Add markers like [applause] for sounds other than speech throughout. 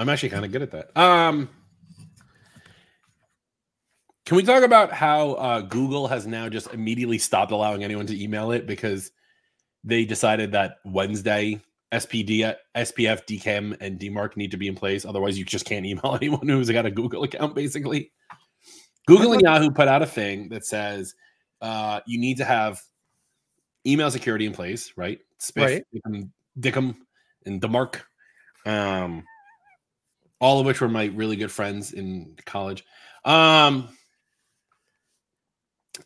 I'm actually kind of good at that. Um, can we talk about how uh, Google has now just immediately stopped allowing anyone to email it because they decided that Wednesday SPD, SPF, DKIM, and DMARC need to be in place. Otherwise, you just can't email [laughs] anyone who's got a Google account, basically. Google and Yahoo put out a thing that says uh, you need to have email security in place, right? Spiff, Right. Dickum, Dickum, and DeMarc, um, all of which were my really good friends in college. Um,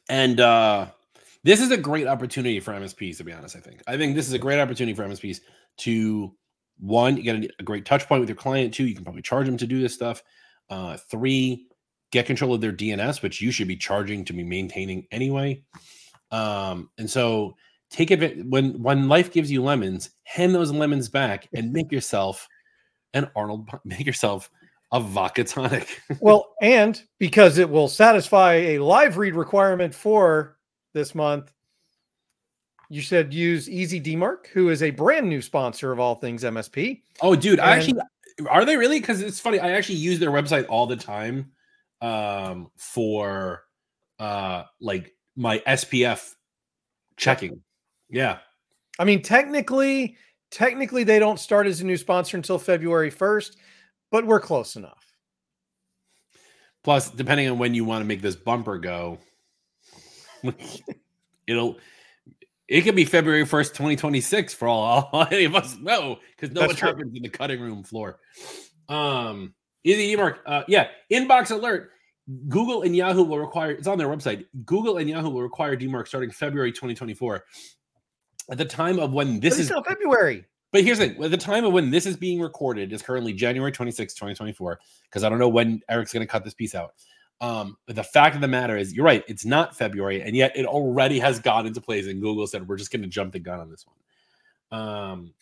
and uh, this is a great opportunity for MSPs, to be honest. I think. I think this is a great opportunity for MSPs to one, get a, a great touch point with your client. Two, you can probably charge them to do this stuff. Uh, three, get control of their DNS, which you should be charging to be maintaining anyway. Um, and so take it when when life gives you lemons, hand those lemons back and make yourself an Arnold. [laughs] Make yourself a vodka tonic. [laughs] well, and because it will satisfy a live read requirement for this month, you said use Easy DMARC, who is a brand new sponsor of all things MSP. Oh, dude, I actually are they really? Because it's funny. I actually use their website all the time um, for uh, like my SPF checking. Yeah. I mean, technically, technically they don't start as a new sponsor until February 1st, but we're close enough. Plus, depending on when you want to make this bumper go, [laughs] it'll it could be February first, twenty twenty six, for all, all [laughs] any of us know, because no That's what true. happens in the cutting room floor. Um, easy mark. Uh, yeah, inbox alert. Google and Yahoo will require. It's on their website. Google and Yahoo will require DMARC starting February twenty twenty four. At the time of when this is February. but here's the thing: at the time of when this is being recorded is currently January 26, 2024, because I don't know when Eric's going to cut this piece out. Um, but the fact of the matter is, you're right, it's not February, and yet it already has gone into place, and Google said we're just going to jump the gun on this one. Um,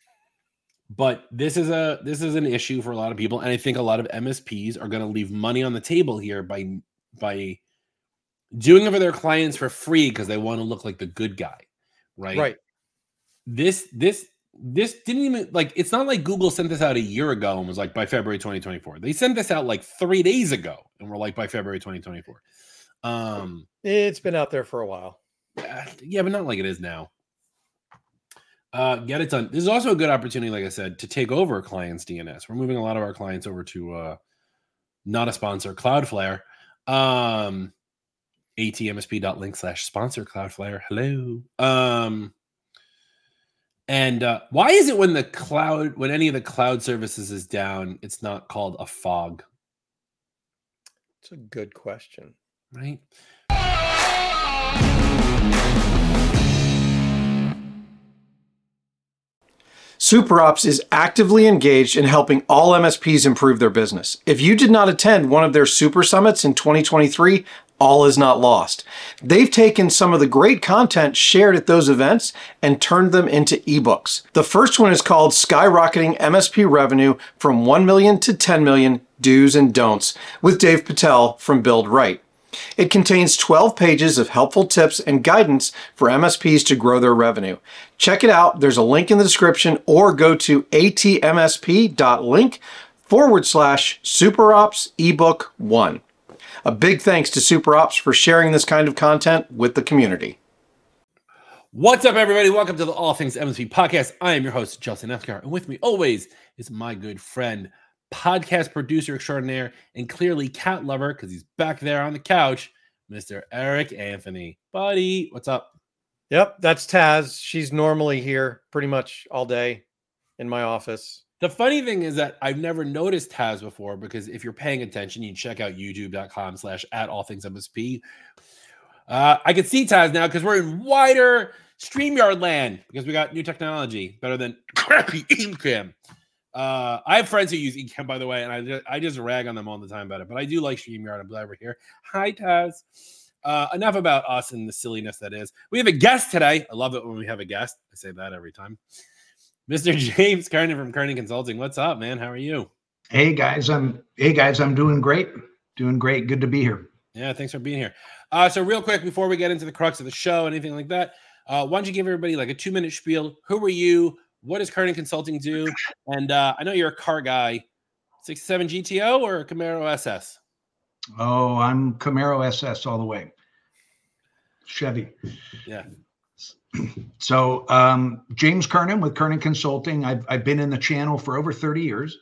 but this is a this is an issue for a lot of people, and I think a lot of MSPs are going to leave money on the table here by by doing it for their clients for free because they want to look like the good guy, right? Right. This this this didn't even like it's not like Google sent this out a year ago and was like by February 2024. They sent this out like 3 days ago and we're like by February 2024. Um It's been out there for a while. uh, yeah, but not like it is now. Uh get it done. This is also a good opportunity like I said to take over clients DNS. We're moving a lot of our clients over to uh not a sponsor Cloudflare. Um atmsp.link slash sponsor Cloudflare. Hello. Um and uh, why is it when the cloud, when any of the cloud services is down, it's not called a fog, It's a good question. right? SuperOps is actively engaged in helping all MSPs improve their business. If you did not attend one of their super summits in 2023, all is not lost. They've taken some of the great content shared at those events and turned them into ebooks. The first one is called Skyrocketing MSP Revenue from 1 million to 10 million Do's and Don'ts with Dave Patel from Build Right. It contains 12 pages of helpful tips and guidance for MSPs to grow their revenue. Check it out. There's a link in the description or go to atmsp.link forward slash superops ebook one. A big thanks to SuperOps for sharing this kind of content with the community. What's up, everybody? Welcome to the All Things MSP podcast. I am your host, Justin Esgar, and with me always is my good friend, podcast producer extraordinaire, and clearly cat lover because he's back there on the couch, Mr. Eric Anthony. Buddy, what's up? Yep, that's Taz. She's normally here pretty much all day in my office. The funny thing is that I've never noticed Taz before because if you're paying attention, you check out youtube.com slash at all things MSP. Uh, I can see Taz now because we're in wider StreamYard land because we got new technology better than [laughs] crappy Ecamm. Uh, I have friends who use Ecamm, by the way, and I just, I just rag on them all the time about it, but I do like StreamYard. I'm glad we're here. Hi, Taz. Uh, enough about us and the silliness that is. We have a guest today. I love it when we have a guest. I say that every time. Mr. [laughs] James Kernan from Kernan Consulting. What's up, man? How are you? Hey guys, I'm hey guys, I'm doing great. Doing great. Good to be here. Yeah, thanks for being here. Uh, so real quick before we get into the crux of the show, anything like that, uh, why don't you give everybody like a two minute spiel? Who are you? What does Kernan Consulting do? And uh, I know you're a car guy, 67 GTO or Camaro SS? Oh, I'm Camaro SS all the way. Chevy. Yeah. So, um, James Kernan with Kernan Consulting. I've, I've been in the channel for over 30 years.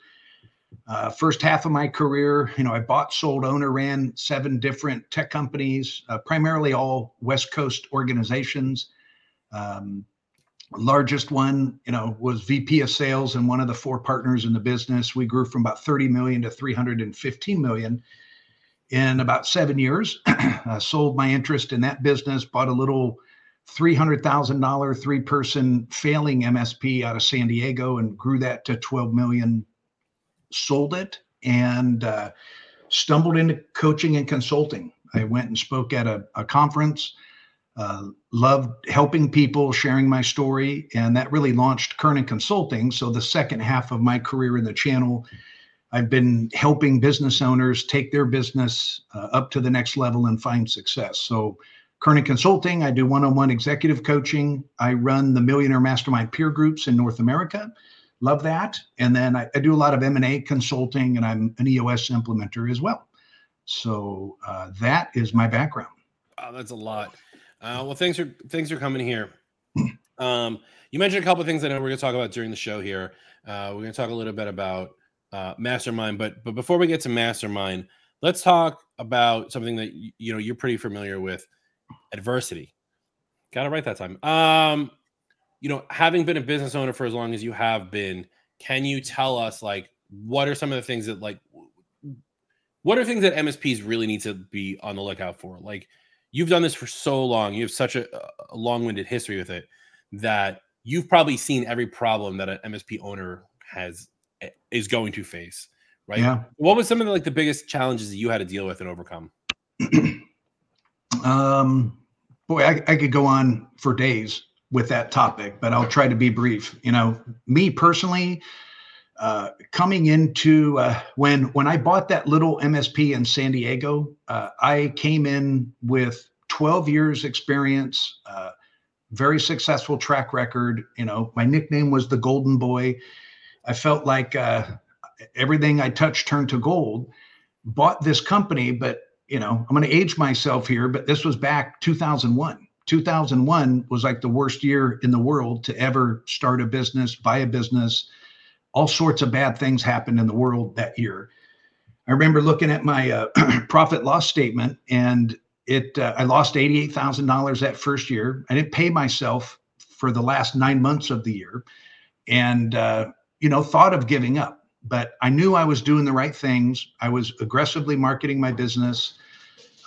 Uh, first half of my career, you know, I bought, sold, owner, ran seven different tech companies, uh, primarily all West Coast organizations. Um, largest one, you know, was VP of sales and one of the four partners in the business. We grew from about 30 million to 315 million in about seven years. [clears throat] uh, sold my interest in that business, bought a little $300,000 three person failing MSP out of San Diego and grew that to 12 million. Sold it and uh, stumbled into coaching and consulting. I went and spoke at a, a conference. Uh, loved helping people, sharing my story, and that really launched Kernan Consulting. So the second half of my career in the channel, I've been helping business owners take their business uh, up to the next level and find success. So Kernan Consulting, I do one-on-one executive coaching. I run the Millionaire Mastermind peer groups in North America. Love that. And then I, I do a lot of M&A consulting, and I'm an EOS implementer as well. So uh, that is my background. Wow, that's a lot. Uh, well, thanks for thanks for coming here. Um, you mentioned a couple of things I know we're going to talk about during the show here. Uh, we're going to talk a little bit about uh, Mastermind, but but before we get to Mastermind, let's talk about something that you know you're pretty familiar with: adversity. Got it right that time. Um, you know, having been a business owner for as long as you have been, can you tell us like what are some of the things that like what are things that MSPs really need to be on the lookout for? Like you've done this for so long, you have such a, a long-winded history with it that you've probably seen every problem that an MSP owner has eh, is going to face, right? Yeah. What was some of the, like the biggest challenges that you had to deal with and overcome? [clears throat] um, boy, I, I could go on for days with that topic, but I'll try to be brief. You know, me personally, uh, coming into uh, when when I bought that little MSP in San Diego, uh, I came in with 12 years experience, uh, very successful track record. You know, my nickname was the Golden Boy. I felt like uh, everything I touched turned to gold. Bought this company, but you know, I'm going to age myself here, but this was back 2001. 2001 was like the worst year in the world to ever start a business, buy a business all sorts of bad things happened in the world that year. I remember looking at my uh, [clears throat] profit loss statement, and it uh, I lost eighty eight thousand dollars that first year. I didn't pay myself for the last nine months of the year, and uh, you know thought of giving up. But I knew I was doing the right things. I was aggressively marketing my business.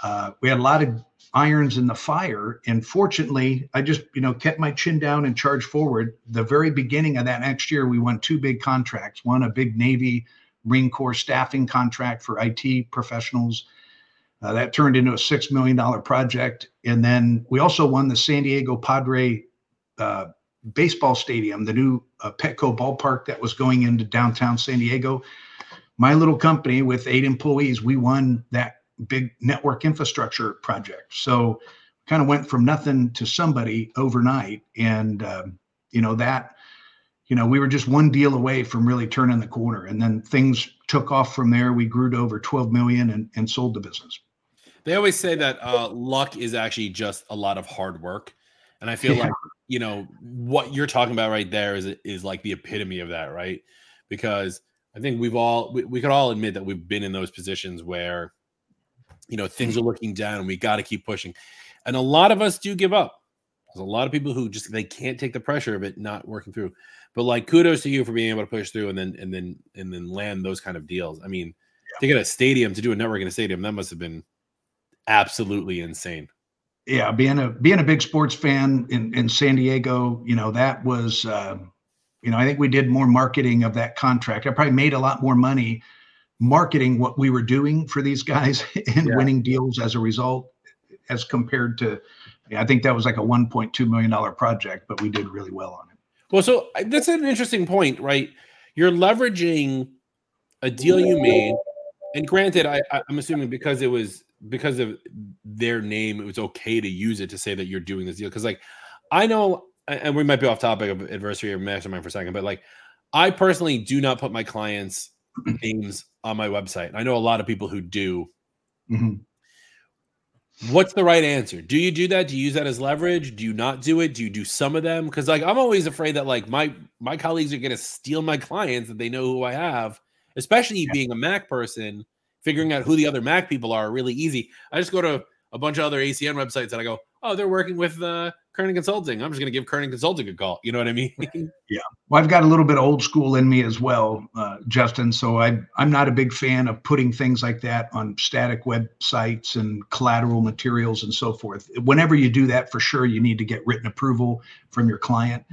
Uh, we had a lot of irons in the fire. And fortunately, I just, you know, kept my chin down and charged forward. The very beginning of that next year, we won two big contracts. One, a big Navy Marine Corps staffing contract for IT professionals. Uh, that turned into a $6 million project. And then we also won the San Diego Padre uh, baseball stadium, the new uh, Petco ballpark that was going into downtown San Diego. My little company with eight employees, we won that big network infrastructure project. So kind of went from nothing to somebody overnight. And, um, you know, that, you know, we were just one deal away from really turning the corner. And then things took off from there. We grew to over 12 million and, and sold the business. They always say that uh, luck is actually just a lot of hard work. And I feel yeah. like, you know, what you're talking about right there is, is like the epitome of that, right? Because I think we've all, we, we could all admit that we've been in those positions where, you know things are looking down and we got to keep pushing. And a lot of us do give up. There's a lot of people who just they can't take the pressure of it not working through. But like kudos to you for being able to push through and then and then and then land those kind of deals. I mean yeah. to get a stadium to do a network in a stadium that must have been absolutely insane. Yeah being a being a big sports fan in in san diego you know that was uh, you know i think we did more marketing of that contract. I probably made a lot more money marketing what we were doing for these guys [laughs] and yeah. winning deals as a result as compared to i think that was like a 1.2 million dollar project but we did really well on it well so that's an interesting point right you're leveraging a deal you made and granted I, i'm assuming because it was because of their name it was okay to use it to say that you're doing this deal because like i know and we might be off topic of adversary or mastermind for a second but like i personally do not put my clients names on my website. I know a lot of people who do. Mhm. What's the right answer? Do you do that? Do you use that as leverage? Do you not do it? Do you do some of them? Because like I'm always afraid that like my my colleagues are gonna steal my clients that they know who I have, especially being a Mac person, figuring out who the other Mac people are really easy. I just go to a bunch of other ACN websites and I go, oh, they're working with uh Kernan Consulting. I'm just gonna give Kernan Consulting a call. You know what I mean? [laughs] Yeah. Well, I've got a little bit of old school in me as well, uh, Justin. So I, I'm not a big fan of putting things like that on static websites and collateral materials and so forth. Whenever you do that, for sure, you need to get written approval from your client.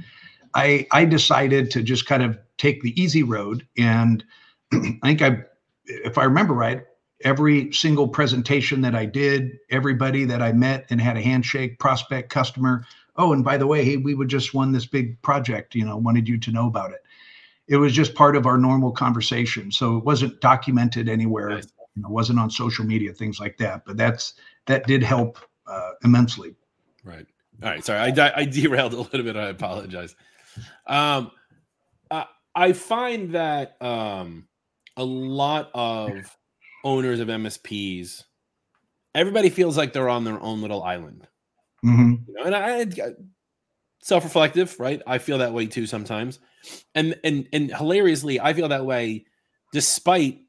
I, I decided to just kind of take the easy road. And [clears throat] I think I, if I remember right, every single presentation that I did, everybody that I met and had a handshake, prospect, customer, oh, and by the way, hey, we would just won this big project, you know, wanted you to know about it. It was just part of our normal conversation. So it wasn't documented anywhere, Nice. you know, wasn't on social media, things like that. But that's that did help uh, immensely. Right. All right. Sorry, I, I derailed a little bit. I apologize. Um, I, I find that um, a lot of owners of MSPs, everybody feels like they're on their own little island. hmm You know, and I, I self-reflective, right? I feel that way too sometimes, and and and hilariously, I feel that way despite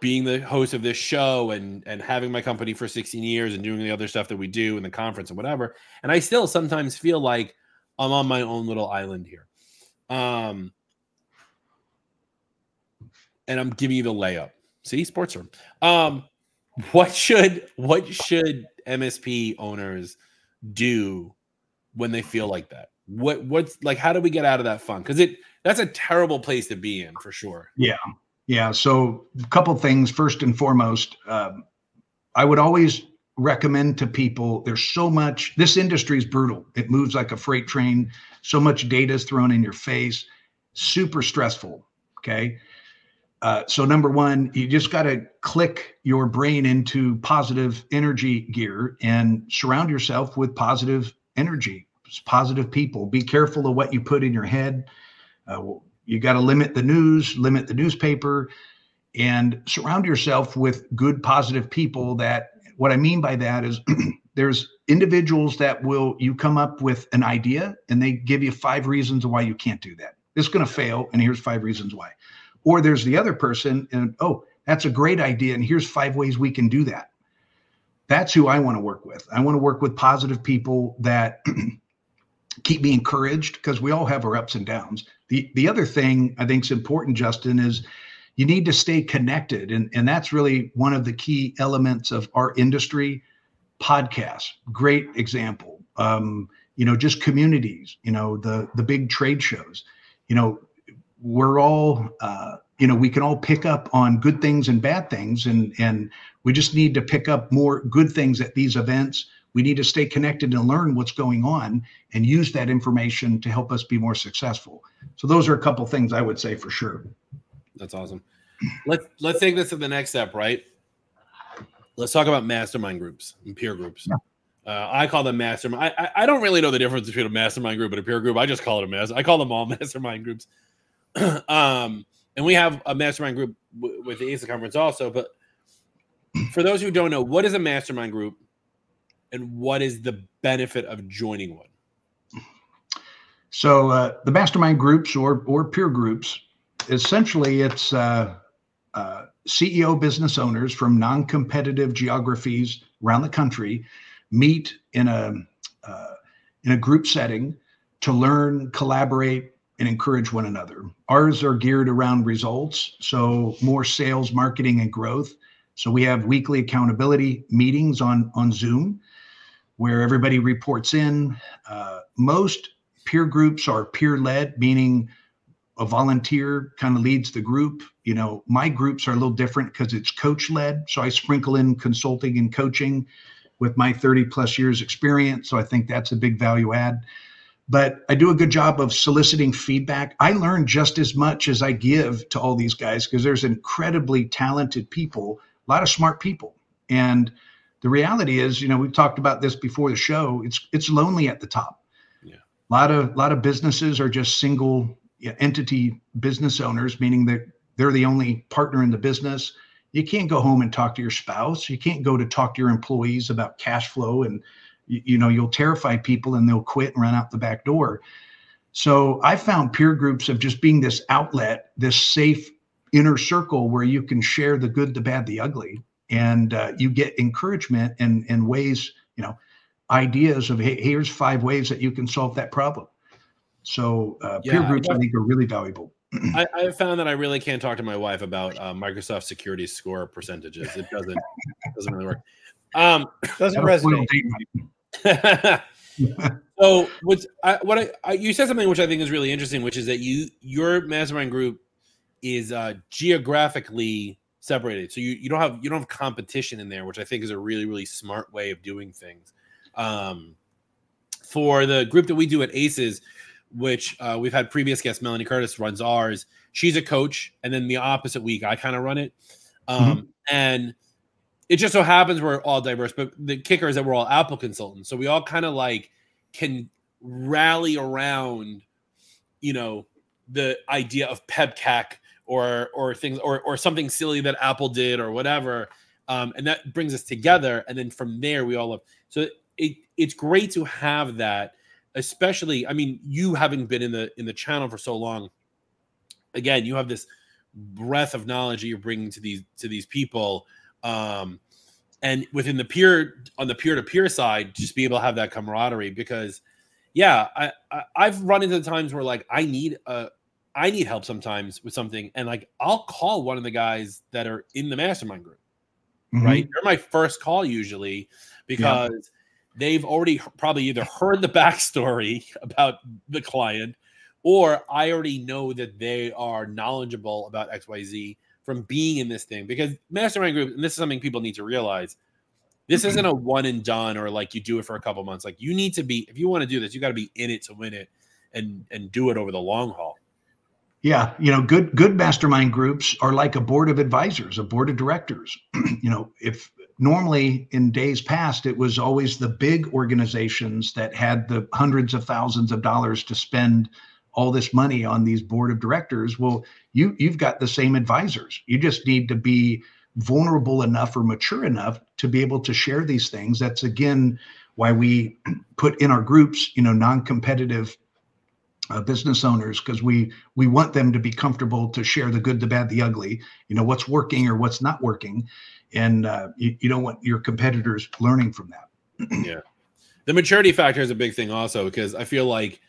being the host of this show and and having my company for 16 years and doing the other stuff that we do in the conference and whatever. And i still sometimes feel like i'm on my own little island here. Um and i'm giving you the layup see sports room um what should what should msp owners do when they feel like that what what's like how do we get out of that funk because it that's a terrible place to be in for sure Yeah. Yeah. So, a couple things. First and foremost, um, I would always recommend to people there's so much, this industry is brutal. It moves like a freight train. So much data is thrown in your face, super stressful. Okay. Uh, so, number one, you just got to click your brain into positive energy gear and surround yourself with positive energy, positive people. Be careful of what you put in your head. Uh, you got to limit the news, limit the newspaper, and surround yourself with good, positive people. That what I mean by that is [clears throat] there's individuals that will you come up with an idea and they give you five reasons why you can't do that. It's going to fail, and here's five reasons why. Or there's the other person, and oh, that's a great idea, and here's five ways we can do that. That's who I want to work with. I want to work with positive people that [clears throat] keep me encouraged because we all have our ups and downs. The the other thing I think is important, Justin, is you need to stay connected, and and that's really one of the key elements of our industry. Podcasts, great example. Um, you know, just communities. You know, the the big trade shows. You know, we're all. Uh, you know, we can all pick up on good things and bad things, and and we just need to pick up more good things at these events. We need to stay connected and learn what's going on and use that information to help us be more successful. So those are a couple things I would say for sure. That's awesome. Let's let's take this to the next step, right? Let's talk about mastermind groups and peer groups. Uh, I call them mastermind. I, I I don't really know the difference between a mastermind group and a peer group. I just call it a master. I call them all [laughs] mastermind groups. [clears throat] um, and we have a mastermind group w- with the ASA conference also. But for those who don't know, what is a mastermind group, and what is the benefit of joining one? So uh, the mastermind groups or or peer groups, essentially, it's uh, uh, CEO business owners from non-competitive geographies around the country meet in a uh, in a group setting to learn, collaborate, and encourage one another. Ours are geared around results, so more sales, marketing, and growth. So we have weekly accountability meetings on on Zoom, where everybody reports in. Uh, most peer groups are peer led, meaning a volunteer kind of leads the group. You know, my groups are a little different because it's coach led. So I sprinkle in consulting and coaching with my 30 plus years experience. So I think that's a big value add. But I do a good job of soliciting feedback. I learn just as much as I give to all these guys because there's incredibly talented people, a lot of smart people. And the reality is, you know, we've talked about this before the show. It's it's lonely at the top. Yeah. A lot of a lot of businesses are just single entity business owners, meaning that they're the only partner in the business. You can't go home and talk to your spouse. You can't go to talk to your employees about cash flow and you, you know you'll terrify people and they'll quit and run out the back door. So I found peer groups of just being this outlet, this safe inner circle where you can share the good, the bad, the ugly, and uh, you get encouragement and and ways, you know, ideas of hey, here's five ways that you can solve that problem. So uh, yeah, peer groups, I, I think, are really valuable. [clears throat] I, I, have found that I really can't talk to my wife about uh, Microsoft security score percentages. It doesn't it doesn't really work. Um, doesn't resonate. [laughs] so what's I, what I, I, you said something which I think is really interesting, which is that you your mastermind group is uh, geographically separated, so you you don't have you don't have competition in there, which I think is a really really smart way of doing things. Um, for the group that we do at Aces, which uh, we've had previous guest Melanie Curtis runs ours. She's a coach, and then the opposite week I kind of run it. Um, mm-hmm. And it just so happens we're all diverse, but the kicker is that we're all Apple consultants, so we all kind of like can rally around, you know, the idea of PEBKAC or or things or or something silly that Apple did or whatever, um, and that brings us together. And then from there, we all love. So it it's great to have that especially i mean you having been in the in the channel for so long again you have this breadth of knowledge that you're bringing to these to these people um and within the peer on the peer-to-peer side just be able to have that camaraderie because yeah I, I have run into times where like i need a i need help sometimes with something and like i'll call one of the guys that are in the mastermind group mm-hmm. right they're my first call usually because yeah they've already probably either heard the [laughs] backstory about the client or I already know that they are knowledgeable about XYZ from being in this thing because mastermind group, and this is something people need to realize. This mm-hmm. isn't a one and done or like you do it for a couple months. Like you need to be, if you want to do this, you got to be in it to win it and and do it over the long haul. Yeah, you know, good good mastermind groups are like a board of advisors, a board of directors. [clears throat] you know, if normally in days past it was always the big organizations that had the hundreds of thousands of dollars to spend all this money on these board of directors well you you've got the same advisors. You just need to be vulnerable enough or mature enough to be able to share these things. That's again why we [clears throat] put in our groups you know non-competitive uh, business owners because we we want them to be comfortable to share the good the bad the ugly you know what's working or what's not working. And uh, you, you don't want your competitors learning from that. [clears throat] yeah, the maturity factor is a big thing also because I feel like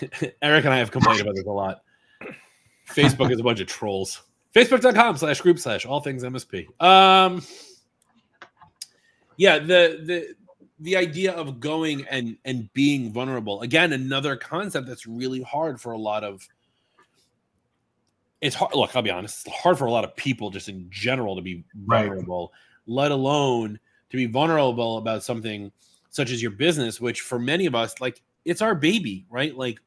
[laughs] Eric and I have complained about this a lot. Facebook is a bunch of trolls. Facebook.com slash group slash all things MSP. Um, yeah, the the the idea of going and and being vulnerable again, another concept that's really hard for a lot of it's hard. Look, I'll be honest. It's hard for a lot of people, just in general, to be vulnerable, right. let alone to be vulnerable about something such as your business, which for many of us, like it's our baby, right? Like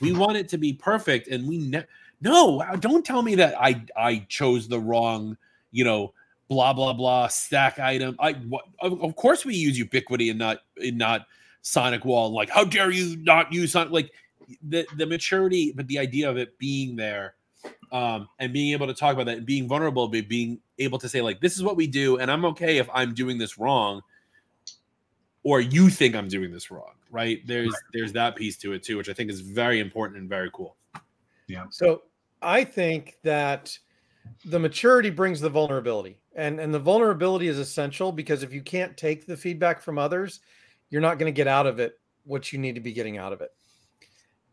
we want it to be perfect, and we ne- no. Don't tell me that I I chose the wrong, you know, blah blah blah stack item. I what, of, of course we use Ubiquiti and not and not Sonic Wall. Like how dare you not use Sonic? Like the the maturity, but the idea of it being there um, and being able to talk about that and being vulnerable, but being able to say like, "This is what we do," and I'm okay if I'm doing this wrong, or you think I'm doing this wrong, right? There's right. there's that piece to it too, which I think is very important and very cool. Yeah. So I think that the maturity brings the vulnerability, and and the vulnerability is essential because if you can't take the feedback from others, you're not going to get out of it what you need to be getting out of it.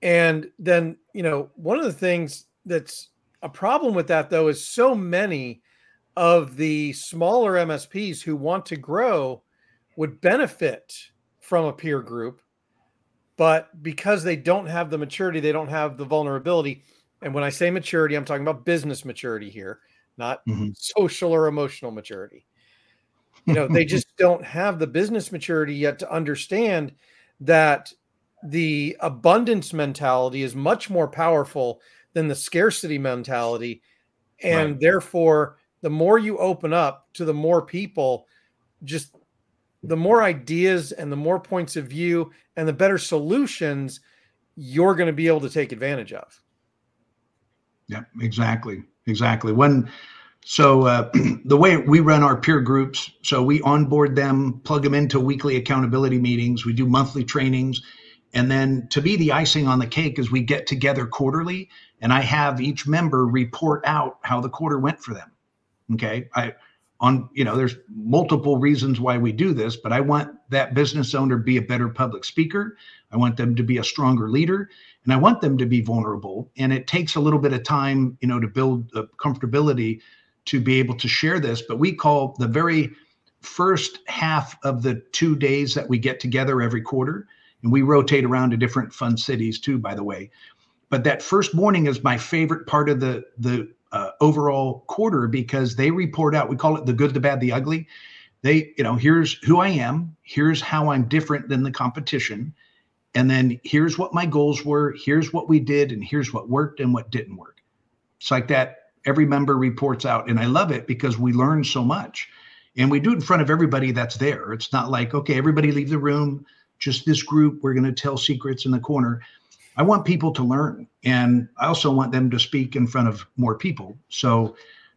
And then you know one of the things that's a problem with that though is so many of the smaller MSPs who want to grow would benefit from a peer group, but because they don't have the maturity, they don't have the vulnerability. And when I say maturity, I'm talking about business maturity here, not mm-hmm. social or emotional maturity. You know, they just [laughs] don't have the business maturity yet to understand that the abundance mentality is much more powerful than the scarcity mentality. And right. therefore, the more you open up to the more people, just the more ideas and the more points of view and the better solutions you're going to be able to take advantage of. Yeah, exactly. exactly. When so uh, [clears throat] the way we run our peer groups, so we onboard them, plug them into weekly accountability meetings. We do monthly trainings, and then to be the icing on the cake is we get together quarterly, and I have each member report out how the quarter went for them. Okay, I on you know there's multiple reasons why we do this, but I want that business owner be a better public speaker. I want them to be a stronger leader, and I want them to be vulnerable. And it takes a little bit of time, you know, to build the comfortability to be able to share this. But we call the very first half of the two days that we get together every quarter, and we rotate around to different fun cities too, by the way. But that first morning is my favorite part of the the uh, overall quarter because they report out. We call it the good, the bad, the ugly. They, you know, here's who I am. Here's how I'm different than the competition. And then here's what my goals were. Here's what we did, and here's what worked and what didn't work. It's like that every member reports out and i love it because we learn so much and we do it in front of everybody that's there it's not like okay everybody leave the room just this group we're going to tell secrets in the corner i want people to learn and i also want them to speak in front of more people. So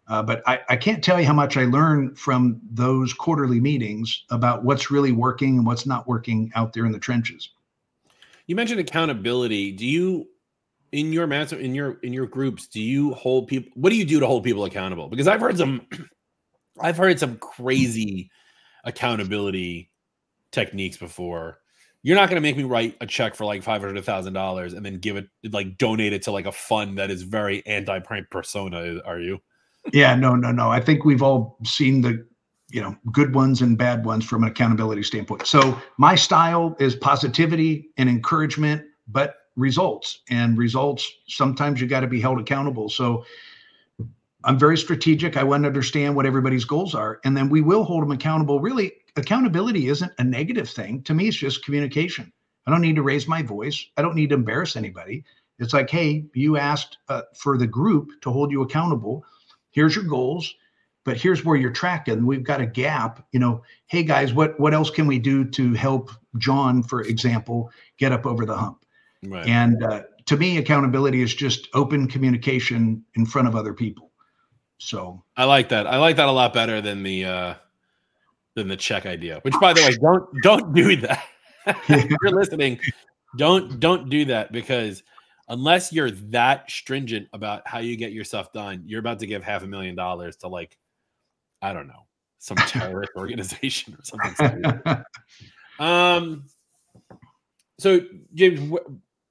uh, but I, I can't tell you how much i learn from those quarterly meetings about what's really working and what's not working out there in the trenches. You mentioned accountability. Do you in your master in your in your groups do you hold people what do you do to hold people accountable? Because i've heard some [clears throat] i've heard some crazy accountability techniques before you're not going to make me write a check for like $500000 and then give it like donate it to like a fund that is very anti-prime persona are you? Yeah no no no. I think we've all seen the you know good ones and bad ones from an accountability standpoint. So my style is positivity and encouragement but results and results sometimes you got to be held accountable. So i'm very strategic. I want to understand what everybody's goals are and then we will hold them accountable really accountability isn't a negative thing. To me it's just communication. I don't need to raise my voice. I don't need to embarrass anybody. It's like hey you asked uh, for the group to hold you accountable. Here's your goals but here's where you're tracking. We've got a gap you know. Hey guys what what else can we do to help john for example get up over the hump? Right. And uh, to me, accountability is just open communication in front of other people. So I like that. I like that a lot better than the uh, than the check idea. Which, by the way, don't don't do that. [laughs] if you're listening, don't don't do that because unless you're that stringent about how you get your stuff done, you're about to give half a million dollars to like, I don't know, some [laughs] terrorist organization or something. [laughs] um. So James,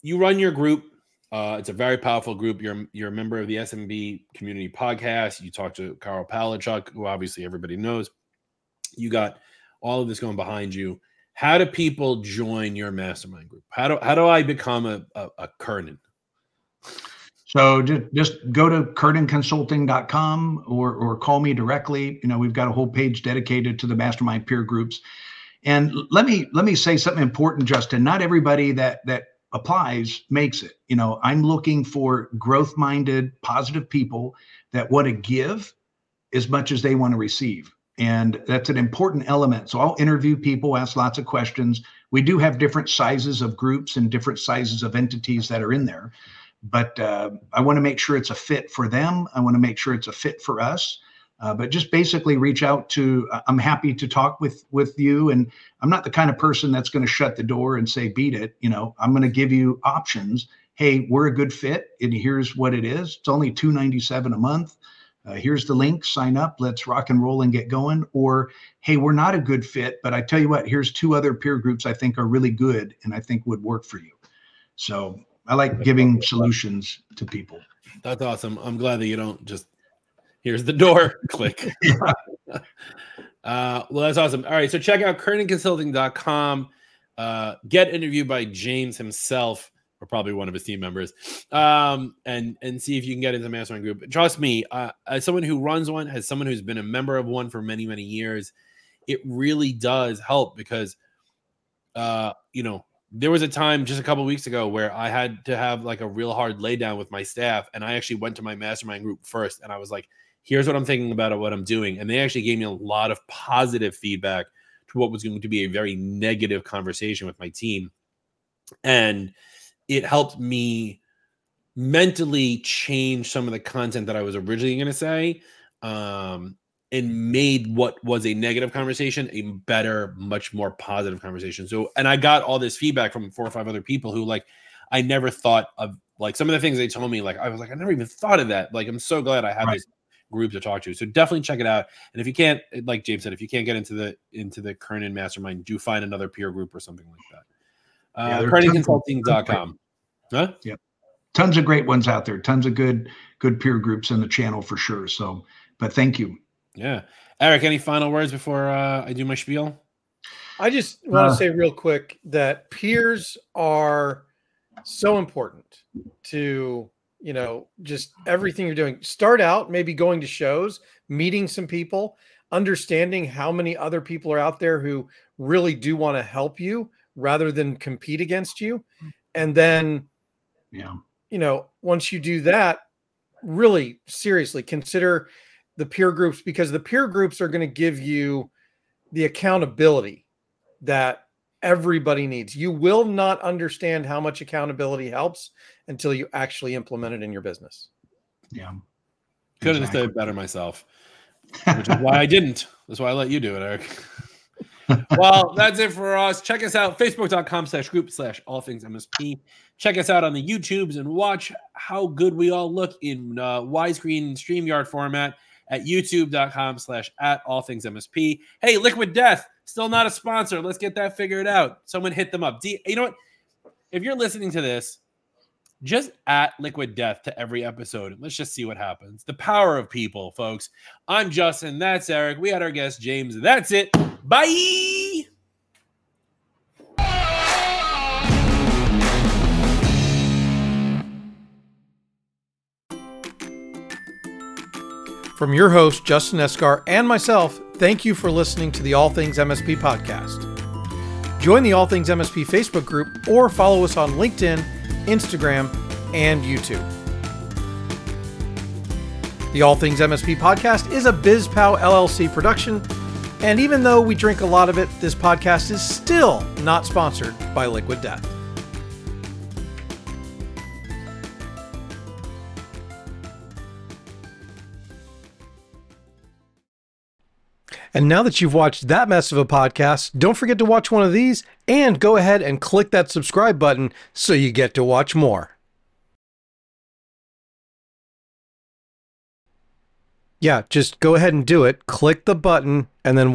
you run your group. Uh, it's a very powerful group. You're you're a member of the SMB Community Podcast. You talk to Karl Palachuk, who obviously everybody knows. You got all of this going behind you. How do people join your mastermind group? How do how do I become a a, a Kernan? So just, just go to kernanconsulting.com or or call me directly. You know, we've got a whole page dedicated to the mastermind peer groups. And let me let me say something important, Justin. Not everybody that that applies makes it. You know, I'm looking for growth minded, positive people that want to give as much as they want to receive. And that's an important element. So I'll interview people, ask lots of questions. We do have different sizes of groups and different sizes of entities that are in there. But uh, I want to make sure it's a fit for them. I want to make sure it's a fit for us. Uh, but just basically reach out to uh, i'm happy to talk with with you and i'm not the kind of person that's going to shut the door and say beat it you know i'm going to give you options hey we're a good fit and here's what it is it's only 297 a month uh, here's the link sign up let's rock and roll and get going or hey we're not a good fit but i tell you what here's two other peer groups i think are really good and i think would work for you so i like giving solutions to people that's awesome i'm glad that you don't just Here's the door. [laughs] Click. uh, well, that's awesome. All right. So check out kernanconsulting.com. Uh, get interviewed by James himself, or probably one of his team members, um, and and see if you can get into the mastermind group. Trust me, uh, as someone who runs one, as someone who's been a member of one for many many years, it really does help because, uh, you know, there was a time just a couple weeks ago where I had to have like a real hard laydown with my staff, and I actually went to my mastermind group first, and I was like, here's what I'm thinking about what I'm doing. And they actually gave me a lot of positive feedback to what was going to be a very negative conversation with my team. And it helped me mentally change some of the content that I was originally going to say um, and made what was a negative conversation a better, much more positive conversation. So, and I got all this feedback from four or five other people who like, I never thought of like some of the things they told me. Like, I was like, I never even thought of that. Like, I'm so glad I had Right. this group to talk to. So definitely check it out. And if you can't, like James said, if you can't get into the into the Kernan mastermind, do find another peer group or something like that. Yeah, Uh, there are tons of- Tons of great ones out there. Tons of good good peer groups in the channel for sure. So, but thank you. Yeah. Eric, any final words before uh, I do my spiel? I just want to Uh, say real quick that peers are so important to, you know, just everything you're doing. Start out maybe going to shows, meeting some people, understanding how many other people are out there who really do want to help you rather than compete against you. Mm-hmm. And then, Yeah. you know, once you do that, really seriously consider the peer groups because the peer groups are going to give you the accountability that everybody needs. You will not understand how much accountability helps until you actually implement it in your business. Yeah. Could have said it better myself, which is why I didn't. That's why I let you do it, Eric. [laughs] well, that's it for us. Check us out, facebook.com slash group slash all things MSP. Check us out on the YouTubes and watch how good we all look in uh, widescreen StreamYard format at youtube.com slash at all things MSP. Hey, Liquid Death, still not a sponsor. Let's get that figured out. Someone hit them up. D- you know what? If you're listening to this, just at Liquid Death to every episode. Let's just see what happens. The power of people, folks. I'm Justin. That's Eric. We had our guest, James. That's it. Bye. From your host, Justin Esgar, and myself, thank you for listening to the All Things MSP podcast. Join the All Things MSP Facebook group or follow us on LinkedIn, Instagram, and YouTube. The All Things MSP podcast is a BizPow LLC production, and even though we drink a lot of it, this podcast is still not sponsored by Liquid Death. And now that you've watched that mess of a podcast, don't forget to watch one of these and go ahead and click that subscribe button so you get to watch more. Yeah, just go ahead and do it. Click the button and then